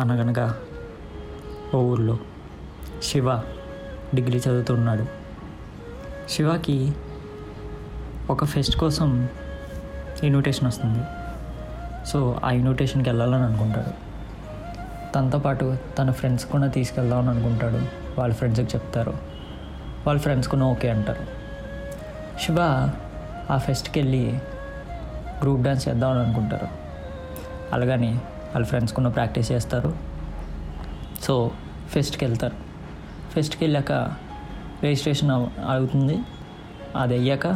అనగనగా ఓ ఊర్లో శివ డిగ్రీ చదువుతున్నాడు. శివకి ఒక ఫెస్ట్ కోసం ఇన్విటేషన్ వస్తుంది. సో ఆ ఇన్విటేషన్కి వెళ్ళాలని అనుకుంటాడు. తనతో పాటు తన ఫ్రెండ్స్ కూడా తీసుకెళ్దామని అనుకుంటాడు. వాళ్ళ ఫ్రెండ్స్కి చెప్తారు. వాళ్ళ ఫ్రెండ్స్ కూడా ఓకే అంటారు. శివ ఆ ఫెస్ట్కి వెళ్ళి గ్రూప్ డ్యాన్స్ చేద్దామని అనుకుంటారు. అలాగని వాళ్ళ ఫ్రెండ్స్ కూడా ప్రాక్టీస్ చేస్తారు. సో ఫెస్ట్కి వెళ్తారు. ఫెస్ట్కి వెళ్ళాక రిజిస్ట్రేషన్ అవుతుంది అది అయ్యాక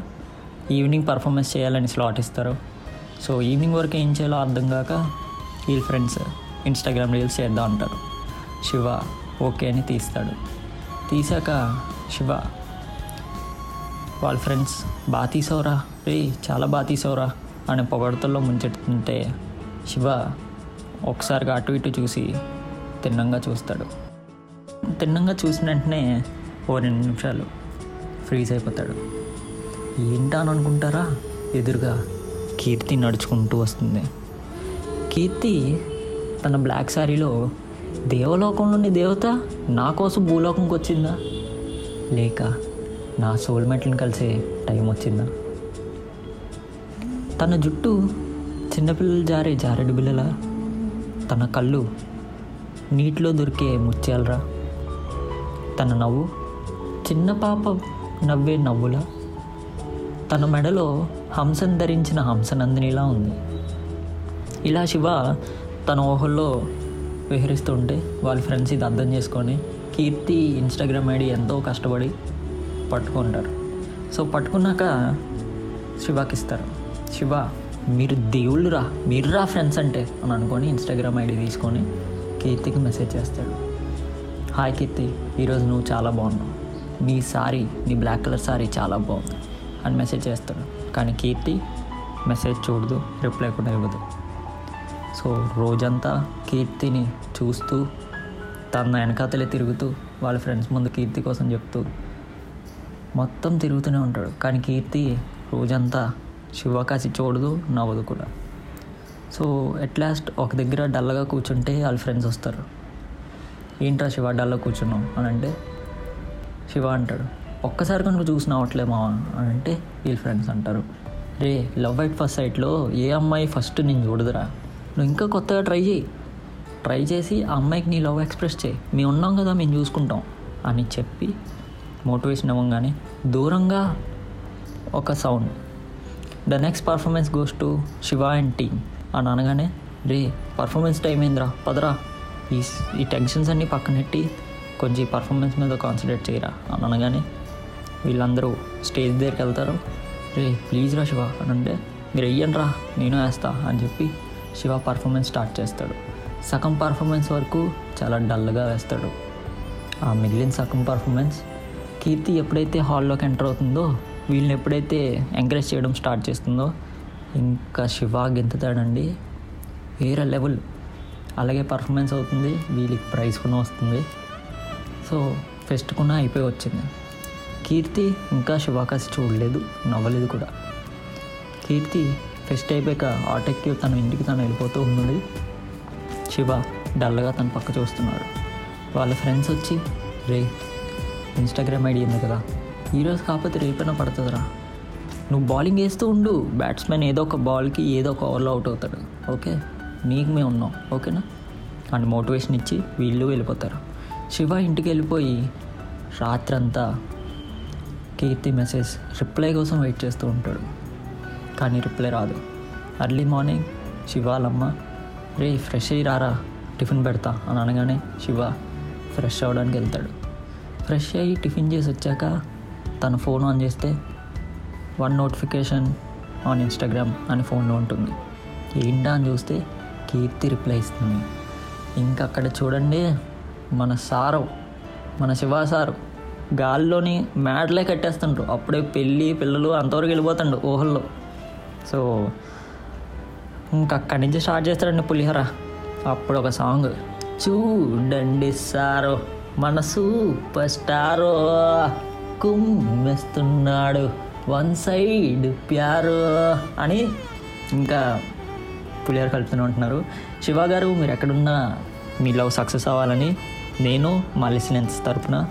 ఈవినింగ్ పర్ఫార్మెన్స్ చేయాలని స్లాట్ ఇస్తారు. సో ఈవినింగ్ వరకు ఏం చేయాలో అర్థం కాక వీళ్ళ ఫ్రెండ్స్ ఇన్స్టాగ్రామ్ రీల్స్ చేద్దాం అంటారు. శివ ఓకే అని తీస్తాడు. తీసాక శివ వాళ్ళ ఫ్రెండ్స్ బాగా తీసావురా రే చాలా బాగా తీసావురా అనే పొగడతల్లో ముంచెడుతుంటే శివ ఒకసారిగా అటు ఇటు చూసి తిన్నంగా చూస్తాడు. తిన్నంగా చూసిన వెంటనే ఓ రెండు నిమిషాలు ఫ్రీజ్ అయిపోతాడు. ఏంటా అని అనుకుంటారా? ఎదురుగా కీర్తి నడుచుకుంటూ వస్తుంది. కీర్తి తన బ్లాక్ శారీలో దేవలోకంలోని దేవత నా కోసం భూలోకంకి వచ్చిందా? లేక నా సోల్మేట్లను కలిసే టైం వచ్చిందా? తన జుట్టు చిన్నపిల్లలు జారే జారెడు బిల్లల తన కళ్ళు నీటిలో దొరికే ముత్యాలరా. తన నవ్వు చిన్న పాప నవ్వే నవ్వులా. తన మెడలో హంసను ధరించిన హంసనందినిలా ఉంది. ఇలా శివ తన ఊహల్లో విహరిస్తుంటే వాళ్ళ ఫ్రెండ్స్ ఇది అర్థం చేసుకొని కీర్తి ఇన్స్టాగ్రామ్ ఐడి ఎంతో కష్టపడి పట్టుకుంటారు. సో పట్టుకున్నాక శివకి ఇస్తారు శివ మీరు దేవుళ్ళు రా మీరు రా ఫ్రెండ్స్ అంటే అని అనుకొని ఇన్స్టాగ్రామ్ ఐడి తీసుకొని కీర్తికి మెసేజ్ చేస్తాడు. హాయ్ కీర్తి ఈరోజు నువ్వు చాలా బాగున్నావు. నీ సారీ నీ బ్లాక్ కలర్ సారీ చాలా బాగుంది అని మెసేజ్ చేస్తాడు. కానీ కీర్తి మెసేజ్ చూడదు రిప్లై కూడా ఇవ్వదు. సో రోజంతా కీర్తిని చూస్తూ తన వెనకాతలే తిరుగుతూ వాళ్ళ ఫ్రెండ్స్ ముందు కీర్తి కోసం చెప్తూ మొత్తం తిరుగుతూనే ఉంటాడు. కానీ కీర్తి రోజంతా శివకాశి చూడదు నవ్వదు కూడా. సో ఎట్ లాస్ట్ ఒక దగ్గర డల్గా కూర్చుంటే వాళ్ళ ఫ్రెండ్స్ వస్తారు. ఏంట్రా శివ డల్గా కూర్చున్నాం అని అంటే శివ అంటాడు. ఒక్కసారి కనుక చూసి నవ్వట్లే అని అంటే వీళ్ళ ఫ్రెండ్స్ అంటారు. రే లవ్ ఎట్ ఫస్ట్ సైట్లో ఏ అమ్మాయి ఫస్ట్ నేను చూడదురా? నువ్వు ఇంకా కొత్తగా ట్రై చేయి ట్రై చేసి ఆ అమ్మాయికి నీ లవ్ ఎక్స్ప్రెస్ చేయి. మేము ఉన్నాం కదా మేము చూసుకుంటాం. అని చెప్పి మోటివేషన్ ఇవ్వగానే దూరంగా ఒక sound the next performance goes to Shiva and team అని అనగానే రే పర్ఫార్మెన్స్ టైం ఏందిరా? పదరా. ఈ ఈ టెన్షన్స్ అన్నీ పక్కనెట్టి కొంచెం పర్ఫార్మెన్స్ మీద కాన్సన్ట్రేట్ చేయరా? అని అనగానే వీళ్ళందరూ స్టేజ్ దగ్గరికి వెళ్తారు. రే ప్లీజ్ రా శివ. అని అంటే మీరు వెయ్యండి రా నేను వేస్తా అని చెప్పి శివ పర్ఫార్మెన్స్ స్టార్ట్ చేస్తాడు. సగం పర్ఫార్మెన్స్ వరకు చాలా డల్గా వేస్తాడు. ఆ మిగిలిన సగం పర్ఫార్మెన్స్ కీర్తి ఎప్పుడైతే హాల్లోకి ఎంటర్ అవుతుందో వీళ్ళని ఎప్పుడైతే ఎంకరేజ్ చేయడం స్టార్ట్ చేస్తుందో ఇంకా శివ గెంతుతాడండి. వేరే లెవెల్. అలాగే పర్ఫార్మెన్స్ అవుతుంది. వీళ్ళకి ప్రైజ్ కూడా వస్తుంది. సో ఫెస్ట్ కూడా అయిపోయి వచ్చింది. కీర్తి ఇంకా శివాకాశి చూడలేదు. నవ్వలేదు కూడా. కీర్తి ఫెస్ట్ అయిపోయాక ఆటోకి తన ఇంటికి తను వెళ్ళిపోతూ ఉన్నది శివ డల్గా తన పక్క చూస్తున్నాడు. వాళ్ళ ఫ్రెండ్స్ వచ్చి రే ఇన్స్టాగ్రామ్ ఐడి ఉంది కదా. ఈరోజు కాకపోతే రేపైనా పడుతుందిరా. నువ్వు బౌలింగ్ వేస్తూ ఉండు బ్యాట్స్మెన్ ఏదో ఒక బాల్కి ఏదో ఒక ఓవర్లో అవుట్ అవుతాడు. ఓకే? నీకు మేము ఉన్నాం. ఓకేనా? అండ్ మోటివేషన్ ఇచ్చి వీళ్ళు వెళ్ళిపోతారు. శివ ఇంటికి వెళ్ళిపోయి రాత్రంతా కీర్తి మెసేజ్ రిప్లై కోసం వెయిట్ చేస్తూ ఉంటాడు. కానీ రిప్లై రాదు. అర్లీ మార్నింగ్ శివాలమ్మ రే ఫ్రెష్ అయ్యి రారా టిఫిన్ పెడతా అని అనగానే శివ ఫ్రెష్ అవ్వడానికి వెళ్తాడు. ఫ్రెష్ అయ్యి టిఫిన్ చేసి వచ్చాక తను ఫోన్ ఆన్ చేస్తే వన్ నోటిఫికేషన్ ఆన్ ఇన్స్టాగ్రామ్ అని ఫోన్లో ఉంటుంది. ఏంటా అని చూస్తే కీర్తి రిప్లై ఇస్తుంది. ఇంకా అక్కడ చూడండి మన సారు మన శివ సారు గాల్లోని మ్యాడ్లే కట్టేస్తుండ్రు. అప్పుడే పెళ్ళి పిల్లలు అంతవరకు వెళ్ళిపోతుండు ఊహల్లో. సో ఇంకా అక్కడి నుంచి స్టార్ట్ చేస్తాడండి పులిహోర. అప్పుడు ఒక సాంగ్ చూడండి సారో మన సూపర్ స్టారో. కుమ్మేస్తున్నాడు వన్ సైడ్ ప్యారు అని ఇంకా పులిహోర కలుపుతూనే ఉంటున్నారు. శివ గారు మీరు ఎక్కడున్నా మీ లవ్ సక్సెస్ అవ్వాలని నేను మా లిసినెన్స్ తరఫున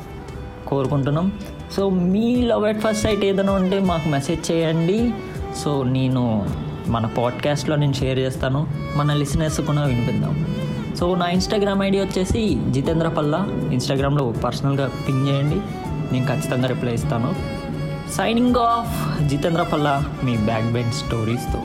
కోరుకుంటున్నాం. సో మీ లవ్ ఎట్ ఫస్ట్ సైట్ ఏదైనా ఉంటే మాకు మెసేజ్ చేయండి. సో నేను మన పాడ్కాస్ట్లో నేను షేర్ చేస్తాను. మన లిసినర్స్ కూడా వినిపిద్దాం. సో నా ఇన్స్టాగ్రామ్ ఐడి వచ్చేసి జితేంద్ర పల్లా. ఇన్స్టాగ్రామ్లో పర్సనల్గా పింగ్ చేయండి. నేను ఖచ్చితంగా రిప్లై ఇస్తాను. సైనింగ్ ఆఫ్ జితేంద్ర పల్లా మీ బ్యాక్ బెండ్ స్టోరీస్తో